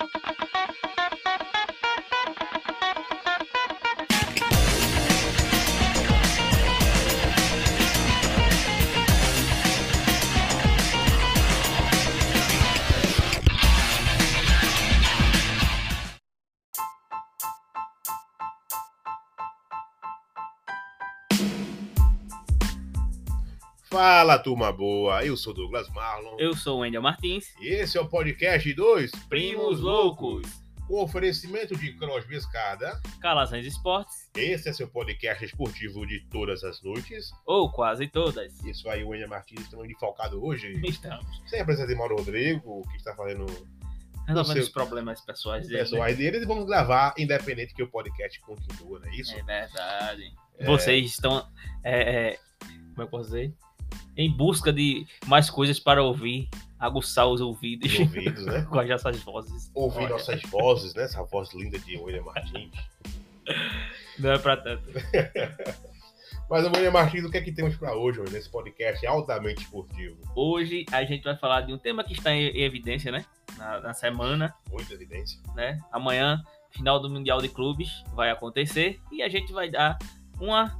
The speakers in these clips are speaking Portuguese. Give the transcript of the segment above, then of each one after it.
you Fala, turma boa! Eu sou Douglas Marlon. Eu sou o Wendel Martins. E esse é o podcast dos Primos Loucos. Com oferecimento de Crosby Escada. Calazans Esportes. Esse é seu podcast esportivo de todas as noites. Ou quase todas. Isso aí, o Wendel Martins, estamos defalcado hoje. Estamos. Sem a presença de Mauro Rodrigo, que está fazendo Resolvendo os problemas pessoais dele. pessoais deles e vamos gravar independente que o podcast continua, não é isso? É verdade. Vocês estão. É, é, como eu posso dizer? Em busca de mais coisas para ouvir, aguçar os ouvidos Os ouvidos, né? com as nossas vozes. Ouvir Olha, nossas vozes, né? Essa voz linda de William Martins. Não é pra tanto. Mas, William Martins, o que é que temos para hoje, hoje, nesse podcast altamente esportivo? Hoje a gente vai falar de um tema que está em em evidência, né? Na, na semana, Muita evidência. né? Amanhã, final do Mundial de Clubes vai acontecer e a gente vai dar uma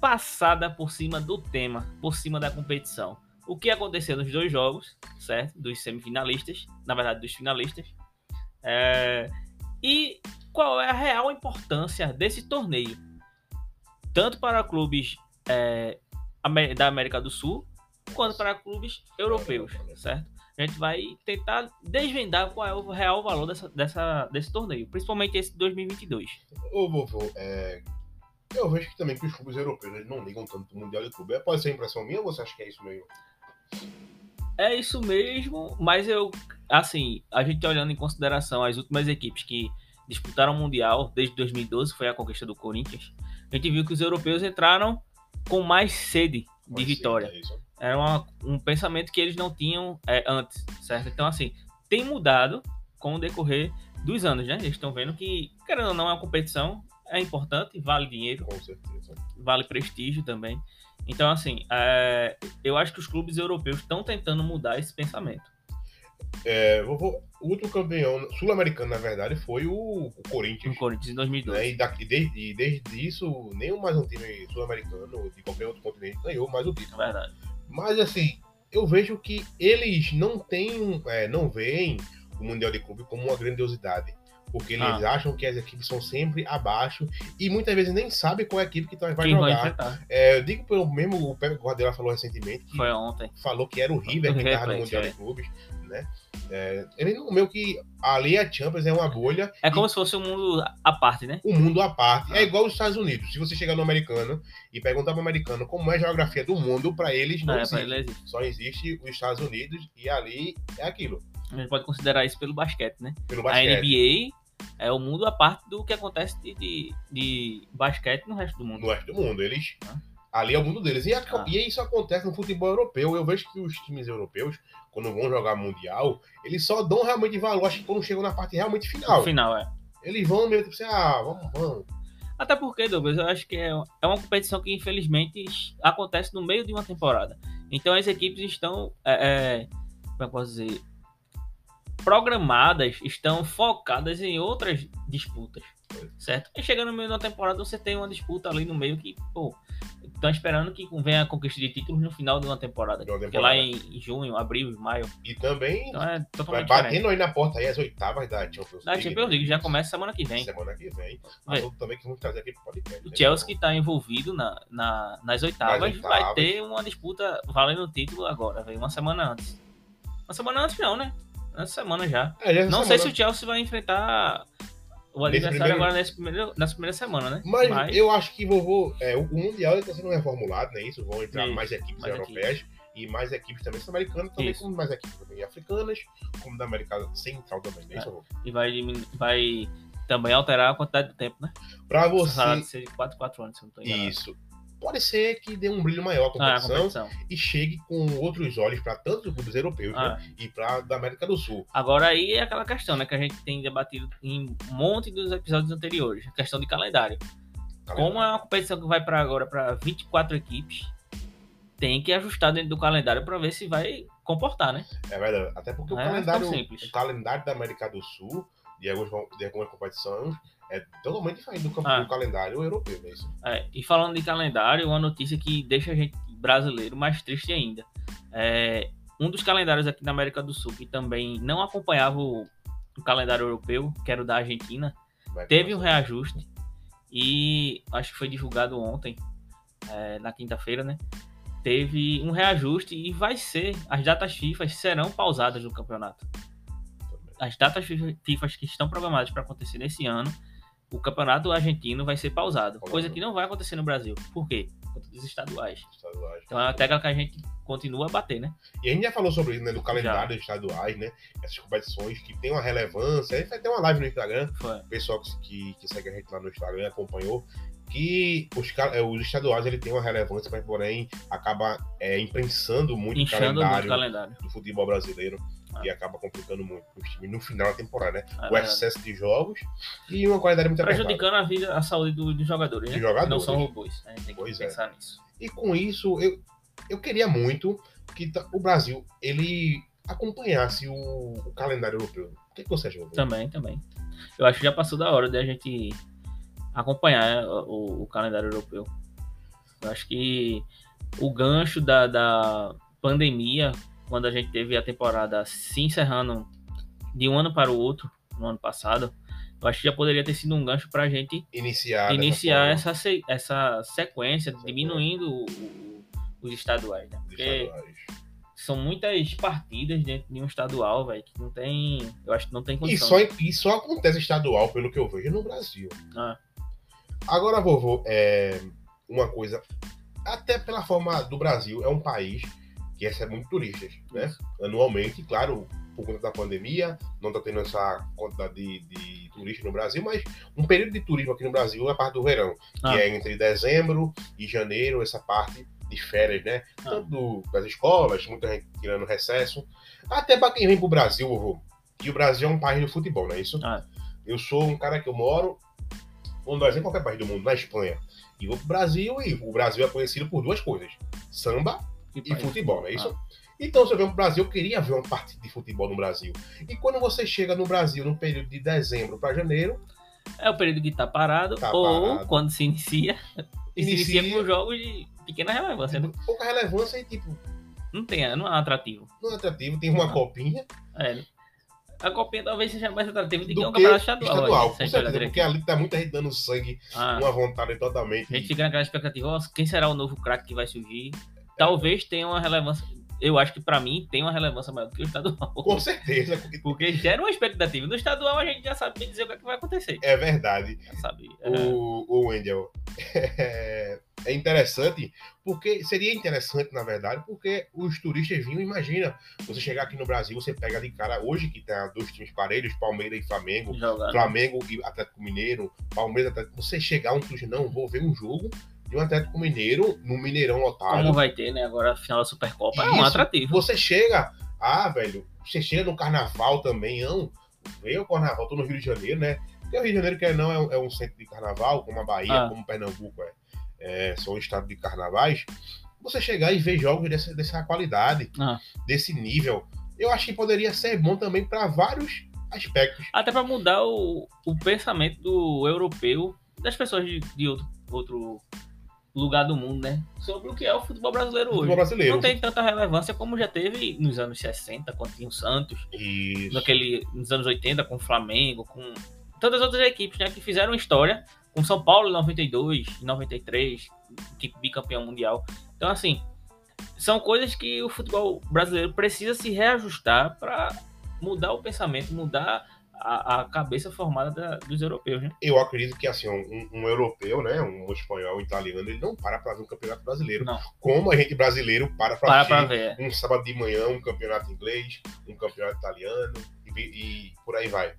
passada por cima do tema, por cima da competição. O que aconteceu nos dois jogos, certo? Dos semifinalistas, na verdade, dos finalistas. É, E qual é a real importância desse torneio? Tanto para clubes é, da América do Sul, quanto para clubes europeus, certo? A gente vai tentar desvendar qual é o real valor dessa, dessa, desse torneio, principalmente esse de 2022. Ô, vovô, é... eu vejo que também que os clubes europeus eles não ligam tanto pro Mundial de Clube. É, Pode ser impressão minha ou você acha que é isso mesmo? É isso mesmo, mas eu, assim, a gente olhando em consideração as últimas equipes que disputaram o Mundial desde 2012, que foi a conquista do Corinthians, a gente viu que os europeus entraram com mais sede de ser, vitória. é isso. Era uma- um pensamento que eles não tinham é, antes, certo? Então, assim, tem mudado com o decorrer dos anos, né? Eles estão vendo que, querendo ou não, é uma competição, é importante, vale dinheiro, Com certeza. vale prestígio também. Então, assim, é, eu acho que os clubes europeus estão tentando mudar esse pensamento. É, vovô, o último campeão sul-americano, na verdade, foi o, o Corinthians. Corinthians em 2012. Né? E, daqui, desde, desde isso, nenhum mais um time sul-americano de qualquer outro continente ganhou mais o título. É verdade. Mas assim, eu vejo que eles não têm, é, não veem o Mundial de Clube como uma grandiosidade. Porque eles Ah. acham que as equipes são sempre abaixo e muitas vezes nem sabem qual é a equipe que tá- vai Quem vai jogar. enfrentar? É, eu digo pelo mesmo, o Pep Guardiola falou recentemente que Foi ontem. falou que era o River que estava no Mundial é. de Clubes, né? É, ele não meio que ali a Champions é uma bolha É como se fosse um mundo à parte, né? um mundo à parte. Ah. É igual os Estados Unidos. Se você chegar no americano e perguntar para o americano como é a geografia do mundo, para eles não É, pra existe. ele existe. Só existe os Estados Unidos e ali é aquilo. A gente pode considerar isso pelo basquete, né? Pelo A basquete. NBA é o mundo à parte do que acontece de, de, de basquete no resto do mundo. No resto do mundo. Eles. Ah. Ali é o mundo deles. E, a- Ah. e isso acontece no futebol europeu. Eu vejo que os times europeus, quando vão jogar Mundial, eles só dão realmente valor, acho que quando chegam na parte realmente final. No final, é. Eles vão meio tipo assim, ah, vamos, vamos. Até porque, Douglas, eu acho que é, é uma competição que infelizmente acontece no meio de uma temporada. Então as equipes estão, é, é, como eu posso dizer, programadas, estão focadas em outras disputas, certo? E chegando no meio da temporada você tem uma disputa ali no meio que, pô, estão esperando que venha a conquista de títulos no final de uma temporada. De uma Porque lá temporada. em junho, abril, maio. E também Então é vai totalmente diferente. batendo aí na porta aí as oitavas da Champions Da Champions League já começa semana que vem. Semana que vem. Vai. Assunto também que vamos trazer aqui pro podcast. O né? Chelsea que está envolvido na, na- nas oitavas, Nas vai oitavas. ter uma disputa valendo o título agora, uma semana antes. Uma semana antes não, né? Essa semana já. É, já não sei se semana- o Chelsea vai enfrentar o adversário primeiro- agora nesse primeiro, nessa primeira semana, né? Mas, eu acho que vovô, é, o, Mundial está sendo reformulado, né? Isso, vão entrar Isso, mais equipes mais europeias e mais equipes também sul-americanas, também Isso. como mais equipes também africanas, como da América Central também, né? É. Isso, vovô? E vai, vai também alterar a quantidade de tempo, né? Pra Você... Falar de você, ser 4 4 anos, se eu não tô enganado. isso. Pode ser que dê um brilho maior à Ah, a competição competição. e chegue com outros olhos para tanto os clubes europeus Ah. né? e para da América do Sul. Agora aí é aquela questão, né? Que a gente tem debatido em um monte dos episódios anteriores. A questão de calendário. Como é uma competição que vai para agora para 24 equipes, tem que ajustar dentro do calendário para ver se vai comportar, né? É verdade. Até porque o é calendário, o calendário da América do Sul, de algumas, de algumas competições, é totalmente diferente do, campo- Ah. do calendário europeu, não é e falando de calendário, uma notícia que deixa a gente brasileiro mais triste ainda. É, um dos calendários aqui na América do Sul, que também não acompanhava o, o calendário europeu, que era o da Argentina, Vai teve um reajuste e acho que foi divulgado ontem, é, na quinta-feira, né? Teve um reajuste e vai ser, as datas FIFA serão pausadas no campeonato. As datas FIFA que estão programadas para acontecer nesse ano, o campeonato argentino vai ser pausado, coisa que não vai acontecer no Brasil. Por quê? Por conta dos estaduais. Estaduais. Então é uma tecla que a gente continua a bater, né? E a gente já falou sobre isso, né? Do calendário dos estaduais, né? Essas competições que tem uma relevância. A gente vai ter uma live no Instagram, Foi. o pessoal que, que, segue a gente lá no Instagram acompanhou. Que os, eh, os estaduais ele tem uma relevância, mas porém acaba é, imprensando muito o Inchando muito o calendário calendário. do futebol brasileiro. E acaba complicando muito os times no final da temporada, né? É o verdade. excesso de jogos e uma qualidade muito apertada. Prejudicando a vida, a saúde do- dos jogadores, né? Jogadores. Não são robôs. né? Tem que Pois é. pensar nisso. E com isso, eu, eu queria muito que o Brasil ele acompanhasse o, o calendário europeu. O que, que você acha? Também, também. Eu acho que já passou da hora de a gente acompanhar o, o calendário europeu. Eu acho que o gancho da, da pandemia, quando a gente teve a temporada se encerrando de um ano para o outro, no ano passado, eu acho que já poderia ter sido um gancho para a gente Iniciar, iniciar essa, se- essa sequência, diminuindo o- o- os estaduais, né? Porque estaduais. são muitas partidas dentro de um estadual, velho, que não tem. Eu acho que não tem E condição. só, e só acontece estadual, pelo que eu vejo, no Brasil. Ah. Agora, vovô, é uma coisa. Até pela forma do Brasil, é um país que recebe muito turistas, né? Anualmente, claro, por conta da pandemia, não está tendo essa quantidade de, de turistas no Brasil, mas um período de turismo aqui no Brasil é a parte do verão, Ah. que é entre dezembro e janeiro, essa parte de férias, né? Ah. Tanto do- das escolas, muita gente tirando recesso, até para quem vem pro Brasil, vovô. E o Brasil é um país do futebol, não é isso? Ah. Eu sou um cara que eu moro, vamos dar exemplo em qualquer país do mundo, na Espanha. E vou pro Brasil e o Brasil é conhecido por duas coisas: samba e futebol, não é isso? Então, se eu venho pro Brasil, eu queria ver uma partida de futebol no Brasil. E quando você chega no Brasil no período de dezembro para janeiro, É o período que tá parado, Tá ou parado. quando se inicia, e se Inicia. inicia com jogos de pequena relevância. né? pouca relevância e, tipo, Não tem, não é atrativo. não é atrativo, tem uma Ah. copinha É. A copinha talvez seja mais atrativa do que do um que campeonato estadual. estadual, aí, com certeza, porque ali tá muita gente dando sangue, Ah, uma vontade totalmente. a gente fica naquela expectativa, quem será o novo craque que vai surgir? Talvez tenha uma relevância. Eu acho que pra mim tem uma relevância maior do que o estadual. Com certeza, porque Porque gera uma expectativa. No estadual a gente já sabe bem dizer o que, é que vai acontecer. é verdade. Já sabe. É, o, o Wendel. É, é interessante, porque seria interessante, na verdade, porque os turistas vinham, imagina, você chegar aqui no Brasil, você pega de cara, hoje que tem dois times parelhos, Palmeiras e Flamengo, jogar. Flamengo e Atlético Mineiro, Palmeiras e Atlético, você chegar um turista, não, vou ver um jogo de um Atlético Mineiro no Mineirão lotado. Como vai ter, né? Agora a final da Supercopa é um Isso. atrativo. Você chega, ah, velho, você chega no carnaval também, não, vem o carnaval, tô no Rio de Janeiro, né? Porque o Rio de Janeiro, quer não, é um, é um centro de carnaval, como a Bahia, Ah. como Pernambuco é, é, são um estado de carnavais. Você chegar e ver jogos dessa, dessa qualidade, Ah. desse nível, eu acho que poderia ser bom também para vários aspectos. Até pra mudar o, o pensamento do europeu, das pessoas de, de outro, outro lugar do mundo, né? Sobre o que é o futebol brasileiro hoje. Futebol brasileiro. Não tem tanta relevância como já teve nos anos 60, quando tinha o Santos, Isso. naquele, nos anos 80, com o Flamengo, com todas as outras equipes né, que fizeram história, com São Paulo em 92, em 93, que bicampeão mundial. Então, assim, são coisas que o futebol brasileiro precisa se reajustar para mudar o pensamento, mudar a, a cabeça formada da- dos europeus, né? Eu acredito que assim, um, um europeu, né, um espanhol, um italiano, ele não para para ver um campeonato brasileiro. Não. Como a gente brasileiro para para ver. um sábado de manhã, um campeonato inglês, um campeonato italiano e, e por aí vai.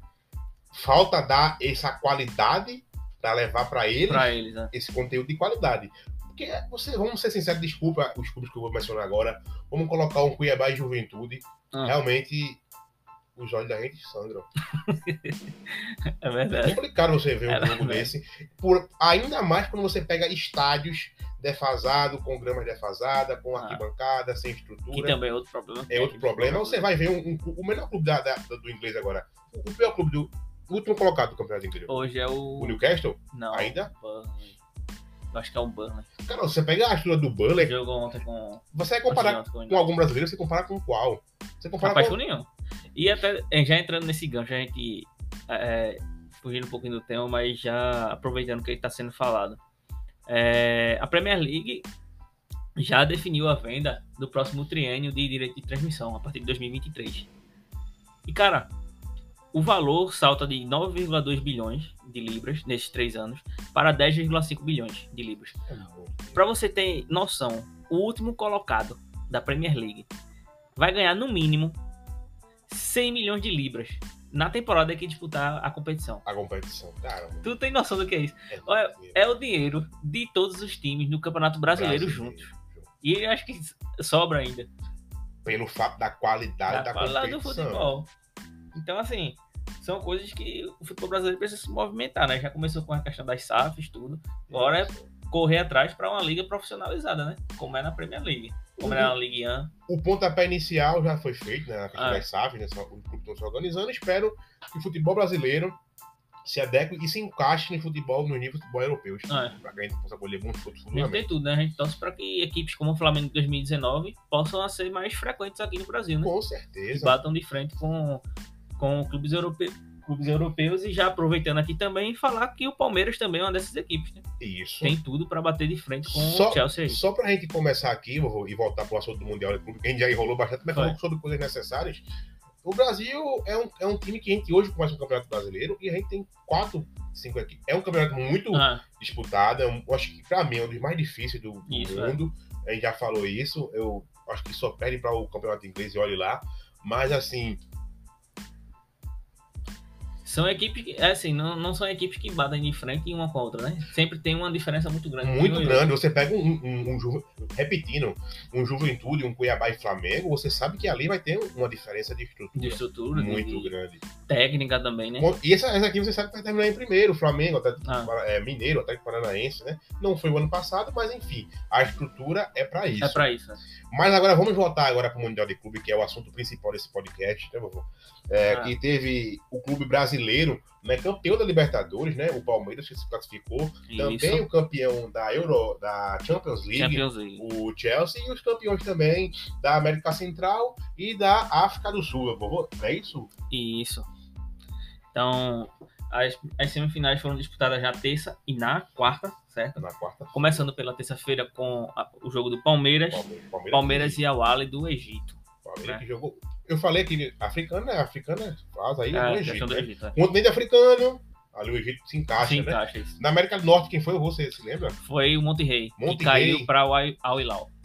Falta dar essa qualidade para levar para eles Pra eles, né? esse conteúdo de qualidade. Porque você, vamos ser sinceros, desculpa os clubes que eu vou mencionar agora, vamos colocar um Cuiabá e Juventude. Ah. Realmente os olhos da gente sangram. É É verdade. complicado você ver um É jogo verdade. desse. Por, ainda mais quando você pega estádios defasado, com gramas defasada, com Ah. arquibancada, sem Que estrutura. também é outro problema. É outro problema. Você vai ver um- um- o melhor clube da, da- do inglês agora. O pior clube do. O último colocado do campeonato inglês. Hoje é o. O Newcastle, Não. ainda. Burnley. Eu acho que é o Burnley. Cara, você pega a estrutura do Burnley, Jogou ontem com. você vai comparar ontem com algum brasileiro, você compara com qual? Você compara Rapaz, com. com nenhum. E até é, já entrando nesse gancho, a gente. é, fugindo um pouquinho do tema, mas já aproveitando que ele está sendo falado. É, a Premier League já definiu a venda do próximo triênio de direito de transmissão, a partir de 2023. E, cara, o valor salta de 9,2 bilhões de libras nesses três anos para 10,5 bilhões de libras. Para você ter noção, o último colocado da Premier League vai ganhar no mínimo 100 milhões de libras na temporada que disputar a competição. A competição. Caramba. Tu tem noção do que é isso? É, Olha, É o dinheiro de todos os times no Campeonato Brasileiro, juntos. E eu acho que sobra ainda Pelo fato da qualidade da, da qualidade do competição. futebol. Então, assim, são coisas que o futebol brasileiro precisa se movimentar, né? Já começou com a questão das SAFs, tudo. Agora é correr atrás para uma liga profissionalizada, né? Como é na Premier League. Como é na Ligue 1. O pontapé inicial já foi feito, né? Na questão Ah. das SAFs, né? Os clubes estão se organizando. Espero que o futebol brasileiro se adeque e se encaixe no futebol, no nível do futebol europeu. Ah, Para que a gente possa colher bons frutos futuramente. tem tudo, né? A gente torce para que equipes como o Flamengo de 2019 possam ser mais frequentes aqui no Brasil, né? Com Que certeza. batam de frente com, com clubes, europe, clubes europeus e já aproveitando aqui também falar que o Palmeiras também é uma dessas equipes, né? Isso. Tem tudo para bater de frente com Só- o Chelsea aí. Só pra gente começar aqui vou- e voltar pro assunto do Mundial de Clube, que a gente já enrolou bastante, mas falou sobre coisas necessárias. O Brasil é um, é um time que a gente hoje começa o Campeonato Brasileiro e a gente tem quatro, cinco aqui. É um campeonato muito Ah, disputado, é um- eu acho que pra mim é um dos mais difíceis do, do Isso, é. mundo. A gente já falou isso, eu acho que só perde para o Campeonato Inglês e olhe lá. Mas assim, são equipes que, é assim, não, não são equipes que batem de frente uma com a outra, né? Sempre tem uma diferença muito grande. muito grande. Você pega um, um, um Ju- repetindo, um Juventude, um Cuiabá e Flamengo, você sabe que ali vai ter uma diferença de estrutura. De estrutura, muito de grande. técnica também, né? E essa, essa aqui você sabe que vai terminar em primeiro, Flamengo, Atlético Ah. é, Mineiro, Atlético Paranaense, né? Não foi o ano passado, mas enfim, a estrutura é para isso. É pra isso, né? Mas agora vamos voltar agora para o Mundial de Clube, que é o assunto principal desse podcast, né, vovô? É, Ah. Que teve o clube brasileiro, né, campeão da Libertadores, né? O Palmeiras que se classificou, também Isso. o campeão da Euro, da Champions League, Champions League. o Chelsea e os campeões também da América Central e da África do Sul, é isso? Isso. Então, as, as semifinais foram disputadas na terça e na quarta, certo? Na quarta. Começando pela terça-feira com a- o jogo do Palmeiras, Palmeiras, Palmeiras, Palmeiras e Al Ahly do Egito. Palmeiras né? que jogou. Eu falei que africana, africana faz aí É, no a Egito. né? Egito. é. Continente africano, ali o Egito se encaixa, Se né? encaixa isso. Na América do Norte, quem foi você se lembra? Foi o Monte Rei, Monte que caiu Rei. para o.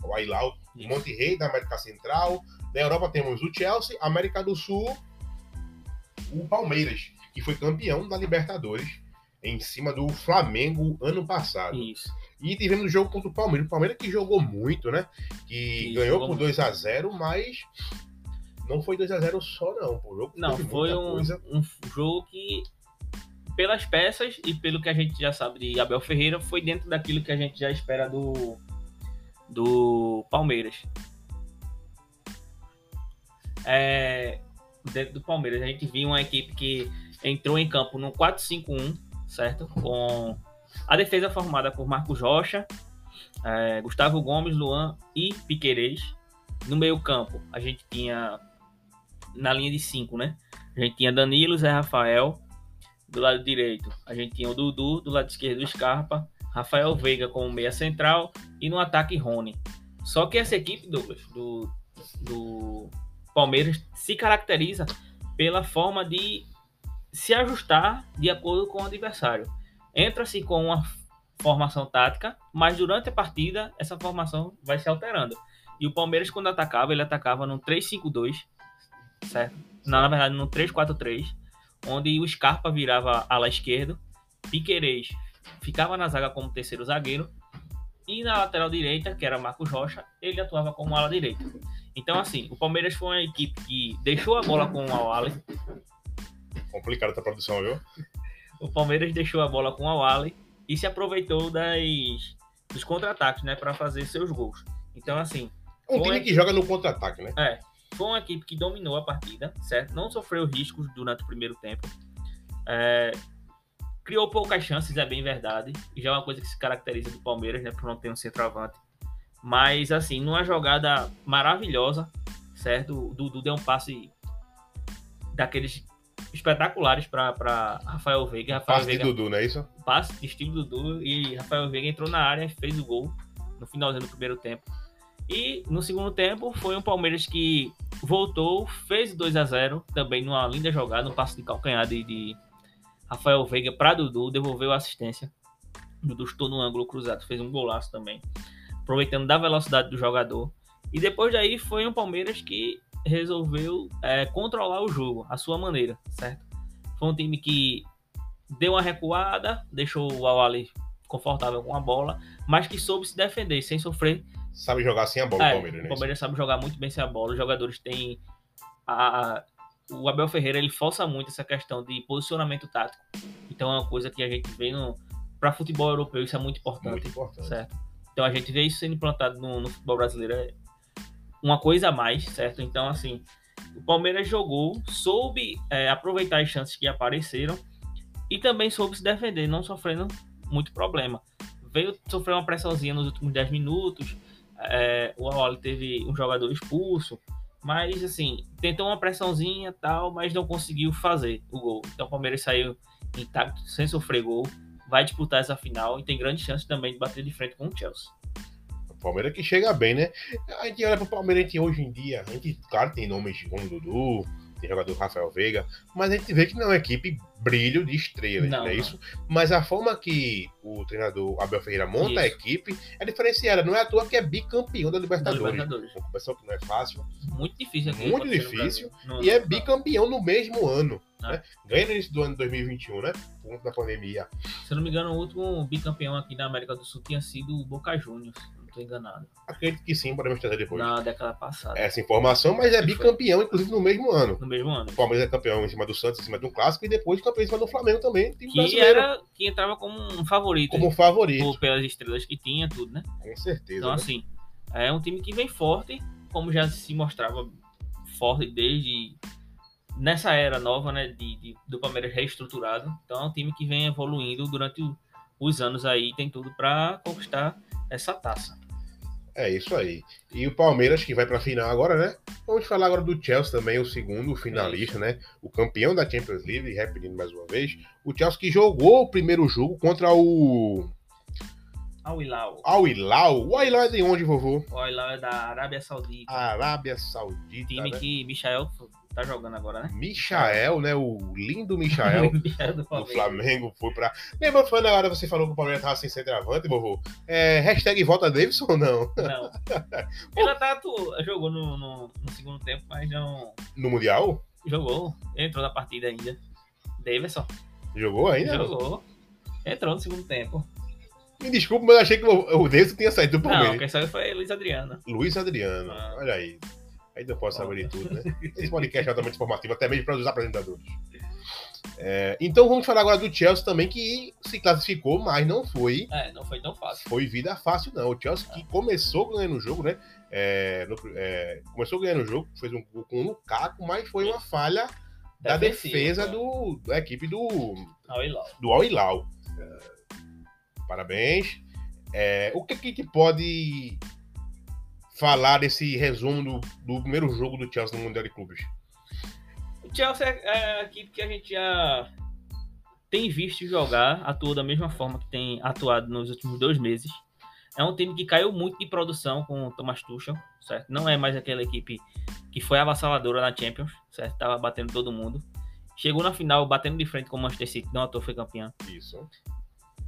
O Ailau, Isso. Monte Rei da América Central. Da Europa temos o Chelsea, América do Sul, o Palmeiras, que foi campeão da Libertadores em cima do Flamengo ano passado. Isso. E tivemos o jogo contra o Palmeiras. O Palmeiras que jogou muito, né? Que Isso, ganhou por muito. 2 a 0 mas não foi 2 a 0 só, não. O jogo Não, foi um, um jogo que, pelas peças e pelo que a gente já sabe de Abel Ferreira, foi dentro daquilo que a gente já espera do, do Palmeiras. É, dentro do Palmeiras, a gente viu uma equipe que entrou em campo no 4-5-1, certo? Com a defesa formada por Marcos Rocha, é, Gustavo Gomes, Luan e Piquerez. No meio campo, a gente tinha na linha de 5, né? A gente tinha Danilo, Zé Rafael. Do lado direito, a gente tinha o Dudu. Do lado esquerdo, o Scarpa. Rafael Veiga como meia central. E no ataque, Rony. Só que essa equipe, do, do Palmeiras, se caracteriza pela forma de se ajustar de acordo com o adversário. Entra-se com uma formação tática, mas durante a partida, essa formação vai se alterando. E o Palmeiras, quando atacava, ele atacava no 3-5-2, certo? Não, na verdade, no 3-4-3, onde o Scarpa virava ala esquerdo, Piquerez ficava na zaga como terceiro zagueiro, e na lateral direita, que era Marcos Rocha, ele atuava como ala direita. Então, assim, o Palmeiras foi uma equipe que deixou a bola com o Al-Ali, Complicada essa produção, viu? o Palmeiras deixou a bola com o Al-Ali e se aproveitou das dos contra-ataques, né, para fazer seus gols. Então, assim, Um Foi- time que joga no contra-ataque, né? é, foi uma equipe que dominou a partida, certo? Não sofreu riscos durante o primeiro tempo. É, criou poucas chances, é bem verdade. E já é uma coisa que se caracteriza do Palmeiras, né? Por não ter um centroavante. Mas, assim, numa jogada maravilhosa, certo? O Dudu deu um passe daqueles espetaculares para Rafael Veiga. Rafael Passe de Veiga Dudu, não é isso? passe de estilo Dudu e Rafael Veiga entrou na área e fez o gol no finalzinho do primeiro tempo. E no segundo tempo foi um Palmeiras que voltou, fez 2 a 0 também numa linda jogada, um passe de calcanhar de, de Rafael Veiga para Dudu, devolveu a assistência. Dudu estou no ângulo cruzado, fez um golaço também, aproveitando da velocidade do jogador. E depois daí foi um Palmeiras que resolveu é, controlar o jogo, à sua maneira, certo? Foi um time que deu uma recuada, deixou o Awali confortável com a bola, mas que soube se defender sem sofrer. Sabe jogar sem a bola É, o Palmeiras, o né? Palmeiras sabe jogar muito bem sem a bola. Os jogadores têm a- o Abel Ferreira ele força muito essa questão de posicionamento tático. Então é uma coisa que a gente vê no para futebol europeu isso é muito importante, Muito importante. certo? Então a gente vê isso sendo implantado no, no futebol brasileiro é uma coisa a mais, certo? Então assim o Palmeiras jogou, soube é, aproveitar as chances que apareceram e também soube se defender, não sofrendo muito problema. Veio sofrer uma pressãozinha nos últimos 10 minutos, é, o Awali teve um jogador expulso, mas assim, tentou uma pressãozinha tal, mas não conseguiu fazer o gol. Então o Palmeiras saiu intacto, sem sofrer gol, vai disputar essa final e tem grande chance também de bater de frente com o Chelsea. O Palmeiras que chega bem, né? A gente olha pro Palmeiras, hoje em dia, a gente, claro, tem nomes como Dudu, tem jogador Rafael Veiga, mas a gente vê que não é uma equipe brilho de estrelas, Não, não, é não. isso? Mas a forma que o treinador Abel Ferreira monta a Isso. equipe é diferenciada. Não é à toa que é bicampeão da Da Libertadores. Libertadores. Uma competição que não é fácil. Muito difícil aqui. Muito difícil, E é bicampeão no mesmo ano. Ah. Né? Ganha no início do ano de 2021, né? Por conta da pandemia. Se eu não me engano, o último bicampeão aqui na América do Sul tinha sido o Boca Juniors, estou enganado. Acredito que sim, podemos trazer depois Na década passada, essa informação, mas é bicampeão, inclusive, no mesmo ano. no mesmo ano. O Palmeiras é campeão em cima do Santos, em cima de um clássico, e depois campeão em cima do Flamengo também, Que brasileiro, era que entrava como um favorito como favorito, por- pelas estrelas que tinha, tudo, né? com certeza. Então, né? assim, é um time que vem forte, como já se mostrava forte desde nessa era nova, né, de, de- do Palmeiras reestruturado. Então, é um time que vem evoluindo durante os anos aí, tem tudo para conquistar essa taça. É isso aí. E o Palmeiras que vai pra final agora, né? Vamos falar agora do Chelsea também, o segundo o finalista, né? O campeão da Champions League, repetindo mais uma vez. O Chelsea que jogou o primeiro jogo contra o Al Hilal. Al Hilal. O Al Hilal é de onde, vovô? O Al Hilal é da Arábia Saudita. Arábia Saudita, time né? que Michael tá jogando agora, né? Michael, né? O lindo Michael do. Flamengo foi pra. Lembra quando agora você falou que o Palmeiras tava sem centroavante, vovô? É, hashtag volta Davidson ou não? Não. Ele até atu- jogou no, no, no segundo tempo, mas não No Mundial? jogou. Entrou na partida ainda. Davidson Jogou ainda? jogou. Entrou no segundo tempo. Me desculpa, mas eu achei que o Davidson tinha saído do Não, Palmeiras. quem saiu foi Luiz Adriano. Luiz Adriano, Ah. olha aí. Aí não posso saber de tudo, né? Esse podcast é altamente informativo, até mesmo para os apresentadores. É, então vamos falar agora do Chelsea também, que se classificou, mas não foi, É, não foi tão fácil. foi vida fácil, não. O Chelsea que começou ganhando o jogo, né? É, no- é, começou ganhando o jogo, fez um gol com o Lukaku, mas foi uma falha da Defensiva, defesa né? do, da equipe do, do Al Hilal. É, Parabéns. É, o que, que a gente pode falar desse resumo do, do primeiro jogo do Chelsea no Mundial de Clubes? O Chelsea é é a equipe que a gente já tem visto jogar, atuou da mesma forma que tem atuado nos últimos dois meses. É um time que caiu muito de produção com o Thomas Tuchel, certo? Não é mais aquela equipe que foi avassaladora na Champions, certo? Tava batendo todo mundo. Chegou na final batendo de frente com o Manchester City, não à toa foi campeão. Isso.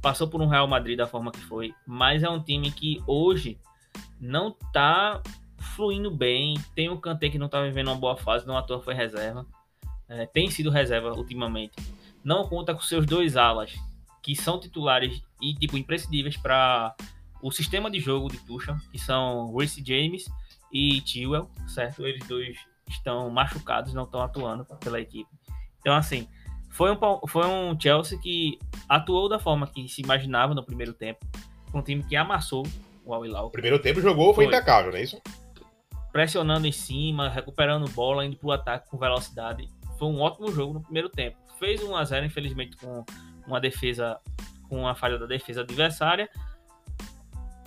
Passou por um Real Madrid da forma que foi, mas é um time que hoje não tá fluindo bem. Tem o Kanté que não tá vivendo uma boa fase, não à toa foi reserva. É, tem sido reserva ultimamente. Não conta com seus dois alas, que são titulares e tipo imprescindíveis para o sistema de jogo de Tuchel, que são Reece James e Chilwell, certo? Eles dois estão machucados, não estão atuando pela equipe. Então assim, foi um, foi um Chelsea que atuou da forma que se imaginava no primeiro tempo. um time que amassou o primeiro tempo jogou, foi, Foi. impecável, não é isso? pressionando em cima, recuperando bola, indo pro ataque com velocidade. Foi um ótimo jogo no primeiro tempo. Fez 1 a 0 infelizmente, com uma defesa, com uma falha da defesa adversária.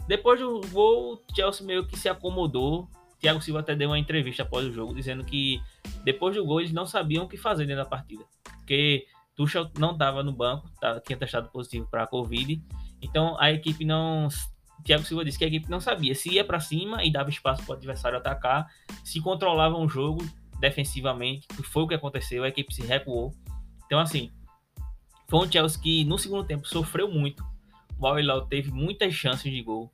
Depois do gol, o Chelsea meio que se acomodou. Thiago Silva até deu uma entrevista após o jogo, dizendo que depois do gol eles não sabiam o que fazer dentro da partida. Porque Tuchel não estava no banco, tava, tinha testado positivo para a Covid. Então a equipe não. Thiago Silva disse que a equipe não sabia se ia para cima e dava espaço para o adversário atacar, se controlava um jogo defensivamente, que foi o que aconteceu, a equipe se recuou. Então, assim, foi um Chelsea que no segundo tempo sofreu muito. O Al teve muitas chances de gol.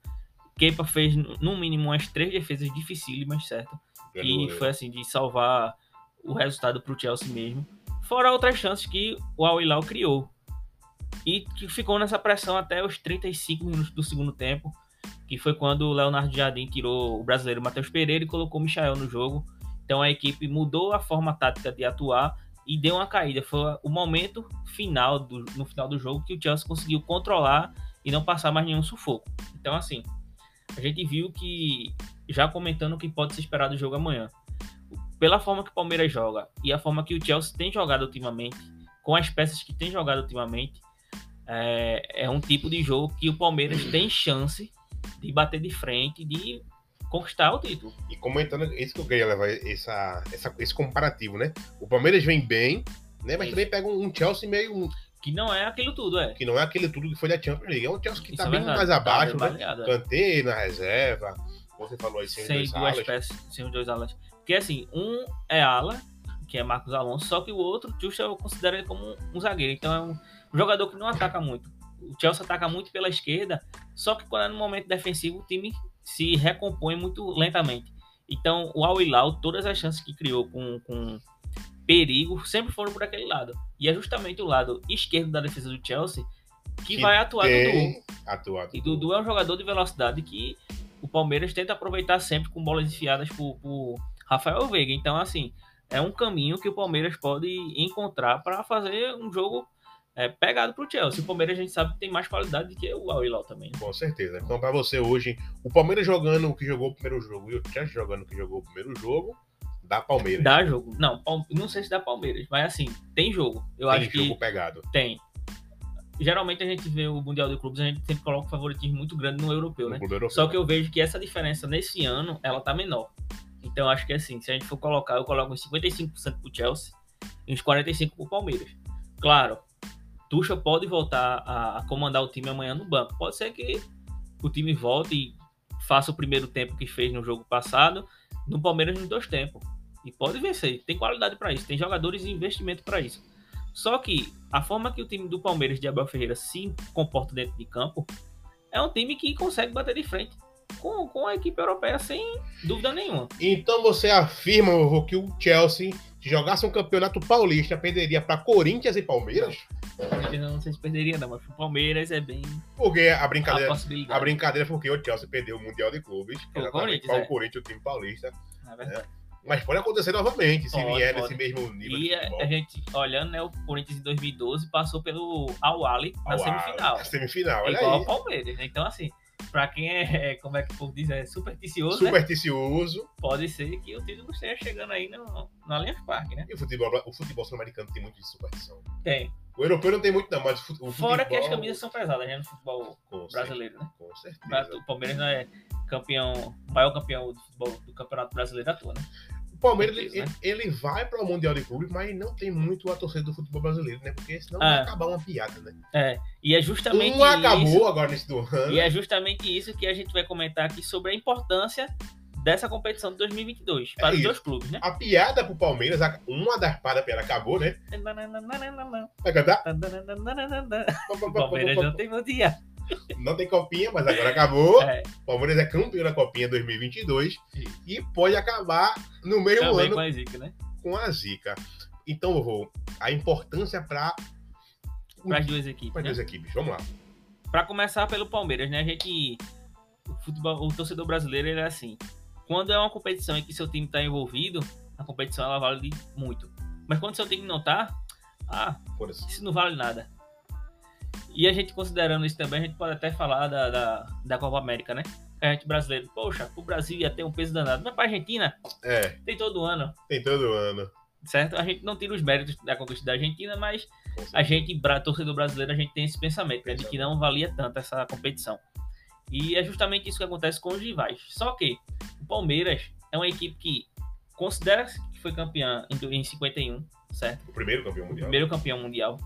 Kepa fez no mínimo umas três defesas dificílimas, certo? E foi assim, de salvar o resultado para o Chelsea mesmo. Fora outras chances que o Al criou. E que ficou nessa pressão até os 35 minutos do segundo tempo, que foi quando o Leonardo Jardim tirou o brasileiro Matheus Pereira e colocou o Michael no jogo. Então a equipe mudou a forma tática de atuar e deu uma caída. Foi o momento final do, no final do jogo que o Chelsea conseguiu controlar e não passar mais nenhum sufoco. Então assim, a gente viu que já comentando o que pode se esperar do jogo amanhã. Pela forma que o Palmeiras joga e a forma que o Chelsea tem jogado ultimamente, com as peças que tem jogado ultimamente, é, é um tipo de jogo que o Palmeiras tem chance de bater de frente, de conquistar o título. E comentando, isso que eu queria levar essa, essa- esse comparativo, né? O Palmeiras vem bem, né? Mas Isso. também pega um Chelsea meio. Que não é aquilo tudo, é. que não é aquele tudo que foi da Champions League. É um Chelsea que Isso tá é bem verdade, mais tá abaixo, bem né? baleado, é. Na reserva. Como você falou aí, sem, sem dois duas alas. peças, sem os dois alas. Porque assim, um é ala, que é Marcos Alonso, só que o outro, o Tuchel considera ele como um, um zagueiro. Então é um, um jogador que não ataca muito. O Chelsea ataca muito pela esquerda, só que quando é no momento defensivo, o time se recompõe muito lentamente. Então o Al Hilal, todas as chances que criou com, com perigo, sempre foram por aquele lado. E é justamente o lado esquerdo da defesa do Chelsea que, Que vai atuar Dudu. Tem atuado. E Dudu é um jogador de velocidade que o Palmeiras tenta aproveitar sempre com bolas enfiadas por, por Rafael Veiga. Então, assim, é um caminho que o Palmeiras pode encontrar para fazer um jogo é, pegado pro Chelsea. O Palmeiras a gente sabe que tem mais qualidade do que o Al Hilal também. né? Com certeza. Então, pra você hoje, o Palmeiras jogando o que jogou o primeiro jogo e o Chelsea jogando o que jogou o primeiro jogo, dá Palmeiras. Dá jogo. Não, não sei se dá Palmeiras, mas assim, tem jogo. Eu Tem acho que jogo pegado. tem. Geralmente a gente vê o Mundial de Clubes, a gente sempre coloca um favoritismo muito grande no europeu, né? No clube europeu. Só que eu vejo que essa diferença nesse ano, ela tá menor. Então acho que assim, se a gente for colocar, eu coloco uns 55% pro Chelsea e uns 45% pro Palmeiras. Claro, Tuchel pode voltar a, a comandar o time amanhã no banco. Pode ser que o time volte e faça o primeiro tempo que fez no jogo passado, no Palmeiras nos dois tempos. E pode vencer, tem qualidade para isso, tem jogadores e investimento para isso. Só que a forma que o time do Palmeiras de Abel Ferreira se comporta dentro de campo é um time que consegue bater de frente com, com a equipe europeia sem dúvida nenhuma. Então você afirma, meu avô, que o Chelsea, se jogasse um campeonato paulista, perderia pra Corinthians e Palmeiras? Eu não sei se perderia, não, mas o Palmeiras é bem Porque a a brincadeira. possibilidade. A brincadeira foi porque o Chelsea perdeu o Mundial de Clubes, o Corinthians, para é. o Corinthians, o time paulista. na verdade. Mas pode acontecer novamente, se Pode, vier pode. nesse mesmo nível E a, a gente, olhando, né, o Corinthians em 2012 passou pelo Al-Ali na Ao semifinal. ar, Semifinal, É olha igual aí. ao Palmeiras, né? Então, assim, pra quem é, é, como é que o povo diz, é supersticioso, né? Supersticioso. Pode ser que o título esteja chegando aí no, no Allianz Parque, né? E o futebol, o futebol sul-americano tem muito de superstição. Tem. O europeu não tem muito, não, mas o fut- o Fora que as futebol- camisas são pesadas, né? No futebol Com brasileiro, né? Com certeza. O Palmeiras não é campeão, maior campeão do futebol do Campeonato Brasileiro à toa, né? O Palmeiras ele, né? ele vai para o Mundial de Clubes, mas não tem muito a torcida do futebol brasileiro, né? Porque senão Ah. vai acabar uma piada, né? É. E é justamente Um acabou isso. agora nesse do ano. E é justamente isso que a gente vai comentar aqui sobre a importância dessa competição de 2022 para É os isso. dois clubes, né? A piada pro Palmeiras, uma das paradas piada acabou, né? Vai cantar? Palmeiras não tem mundial. Não tem copinha, mas agora acabou. É, Palmeiras é campeão da copinha 2022 Isso. e pode acabar no meio também ano com a zica, né? com a zica. Então, vou a importância para Para as duas equipes. as Né? duas equipes. Vamos lá. Para começar pelo Palmeiras, né? A gente. O, futebol, o torcedor brasileiro ele é assim. Quando é uma competição em que seu time está envolvido, a competição ela vale muito. Mas quando seu time não tá, ah, isso não vale nada. E a gente considerando isso também, a gente pode até falar da, da, da Copa América, né? A gente brasileiro, poxa, o Brasil ia ter um peso danado. Mas pra Argentina, É, tem todo ano, tem todo ano. certo? A gente não tira os méritos da conquista da Argentina, mas a gente, torcedor brasileiro, a gente tem esse pensamento, né, de que não valia tanto essa competição. E é justamente isso que acontece com os rivais. Só que o Palmeiras é uma equipe que considera que foi campeã em, em 51, certo? O primeiro campeão mundial. Primeiro campeão mundial.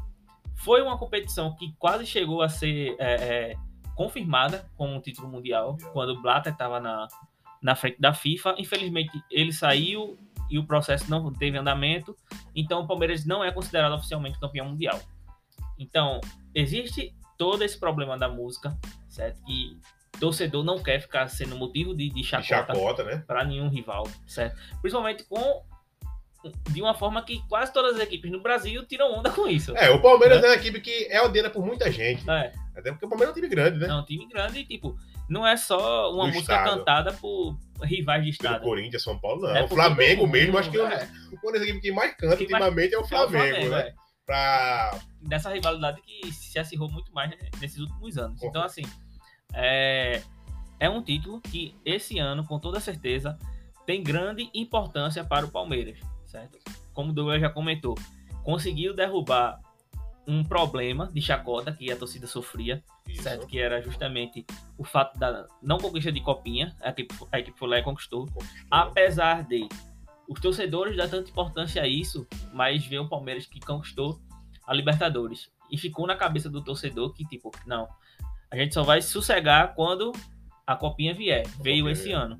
Foi uma competição que quase chegou a ser é, é, confirmada como um título mundial, quando o Blatter estava na, na frente da FIFA. Infelizmente, ele saiu e o processo não teve andamento, então o Palmeiras não é considerado oficialmente campeão mundial. Então, existe todo esse problema da música, certo? Que torcedor não quer ficar sendo motivo de, de chacota chacota, né? para nenhum rival, certo? Principalmente com de uma forma que quase todas as equipes no Brasil tiram onda com isso. É, o Palmeiras é uma equipe que é odiada por muita gente. É, Até porque o Palmeiras é um time grande, né? é um time grande e, tipo, não é só uma Do música estado. cantada por rivais de Pelo estado. Corinthians, São Paulo, não. É o Flamengo mundo, mesmo, acho que é. uma das equipes que mais canta Que mais- ultimamente é o É o Flamengo, né? é. Pra... Dessa rivalidade que se acirrou muito mais né, nesses últimos anos. Então, assim, é, é um título que esse ano, com toda certeza, tem grande importância para o Palmeiras, Como o Douglas já comentou, conseguiu derrubar um problema de chacota que a torcida sofria, Isso. certo? Que era justamente o fato da não conquista de copinha, a equipe, a equipe e conquistou. Conquistou. Apesar de os torcedores dar tanta importância a isso, mas vê o Palmeiras que conquistou a Libertadores. E ficou na cabeça do torcedor que, tipo, não, a gente só vai sossegar quando a copinha vier. Veio copinha esse vier. ano.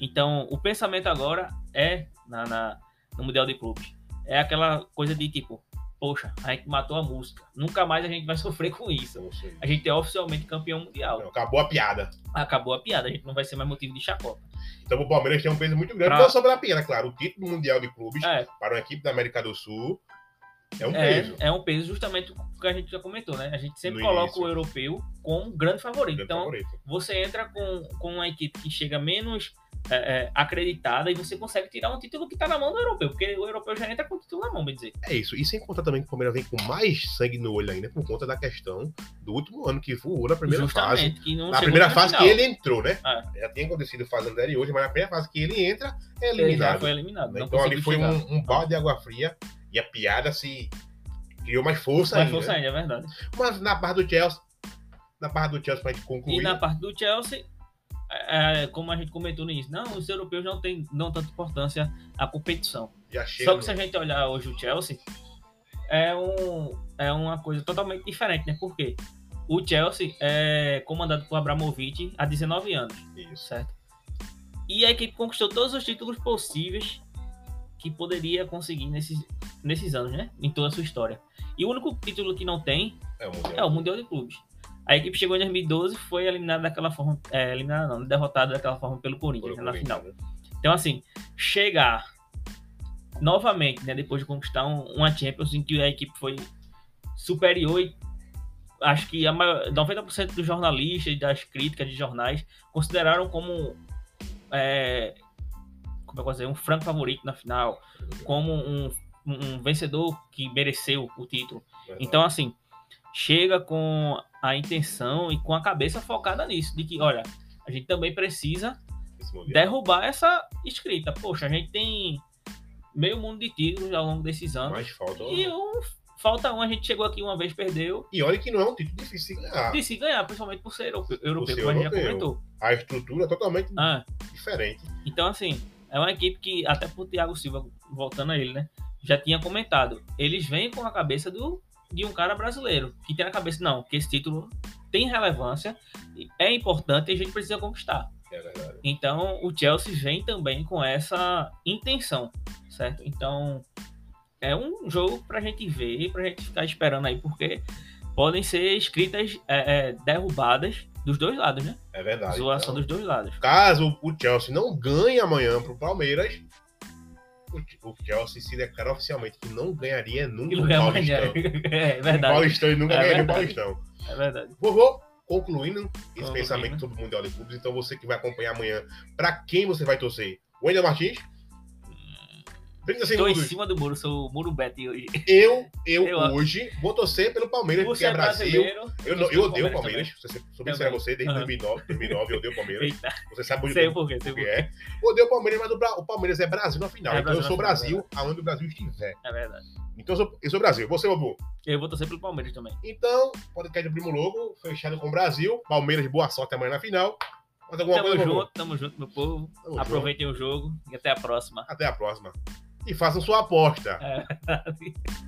Então, o pensamento agora é na, na- no Mundial de Clubes. É aquela coisa de tipo, poxa, a gente matou a música. Nunca mais a gente vai sofrer com isso. A gente é oficialmente campeão mundial. Não, acabou a piada. Acabou a piada, a gente não vai ser mais motivo de chacota. Então o Palmeiras tem um peso muito grande. Pra- Não só pela piada, claro. O título mundial de clubes É, para uma equipe da América do Sul é um é, peso. é um peso justamente o que a gente já comentou, né? A gente sempre No coloca início. o europeu como um grande favorito. Grande então, favorito. você entra com, com uma equipe que chega menos é, é, acreditada e você consegue tirar um título que tá na mão do europeu, porque o europeu já entra com o título na mão, bem dizer. É isso. E sem contar também que o Palmeiras vem com mais sangue no olho ainda por conta da questão do último ano que voou na primeira fase. Justamente, que não Na primeira fase final. que ele entrou, né? Ah. Já tinha acontecido fase anteriores, mas na primeira fase que ele entra, é Ele já eliminado. foi eliminado. né? Então ali foi chegar. um, um balde de água fria e a piada se criou mais força Mas ainda. força ainda, é verdade. Mas na parte do Chelsea, na parte do Chelsea pra gente E concluir, na parte do Chelsea, é, como a gente comentou no início, não, os europeus não têm não tanta importância à competição. Só que se a gente olhar hoje o Chelsea, é, um, é uma coisa totalmente diferente, né? Porque o Chelsea é comandado por Abramovich há 19 anos, Isso. certo? E a equipe conquistou todos os títulos possíveis que poderia conseguir nesses, nesses anos, né? Em toda a sua história. E o único título que não tem É o Mundial. é o Mundial de Clubes. A equipe chegou em 2012 foi eliminada daquela forma. É, eliminada não, derrotada daquela forma pelo Corinthians né, na final. né? Então, assim, chegar novamente, né, depois de conquistar um- uma Champions em que a equipe foi superior e acho que a maior, 90% dos jornalistas e das críticas de jornais consideraram como é, como eu posso dizer, um franco favorito na final, como um, um vencedor que mereceu o título. Então, assim, chega com a intenção e com a cabeça focada nisso, de que, olha, a gente também precisa derrubar essa escrita. Poxa, a gente tem meio mundo de títulos ao longo desses anos. Mais falta. E um, falta um, a gente chegou aqui uma vez, perdeu. E olha que não é um título difícil de ganhar. De se ganhar, principalmente por ser europeu, europeu como a gente já comentou. A estrutura é totalmente Ah, diferente. então, assim, é uma equipe que, até pro Thiago Silva, voltando a ele, né? Já tinha comentado. Eles vêm com a cabeça do, de um cara brasileiro. Que tem na cabeça, não, que esse título tem relevância, é importante e a gente precisa conquistar. É. Então, o Chelsea vem também com essa intenção, certo? Então, é um jogo pra gente ver e pra gente ficar esperando aí, porque podem ser escritas é, é, derrubadas dos dois lados, né? É verdade. Zoação Então, dos dois lados. Caso o Chelsea não ganhe amanhã pro Palmeiras, o- o Chelsea se declara oficialmente que não ganharia nunca E o. Paulistão. É O verdade. Paulistão ele nunca É ganharia o. Paulistão. É verdade. Vovô, concluindo esse Concluindo. pensamento sobre o Mundial de Clubes, então você que vai acompanhar amanhã, pra quem você vai torcer? Wendel Martins? 30 Estou em segundos. cima do muro, sou o muro bet hoje. Eu, eu, Eu- hoje, vou torcer pelo Palmeiras, Por porque é ser Brasil. Eu, não, eu odeio o Palmeiras. Você sou bem Também. sincero a você, desde Aham. 2009, 2009 eu odeio o Palmeiras. Você sabe muito sei bem o porquê, sei porquê. é. Odeio o Palmeiras, mas o, Palmeiras é Brasil na final. É então eu sou final, Brasil aonde o Brasil estiver. É verdade. Então eu sou, eu sou Brasil. Você, Babu. Eu vou torcer pelo Palmeiras também. Então, podcast do Primo Logo, fechado com o Brasil. Palmeiras, boa sorte amanhã na final. Alguma Tamo coisa, junto, tamo junto, meu povo. Tamo Aproveitem o jogo e até a próxima. junto. Até a próxima. E façam sua aposta. É.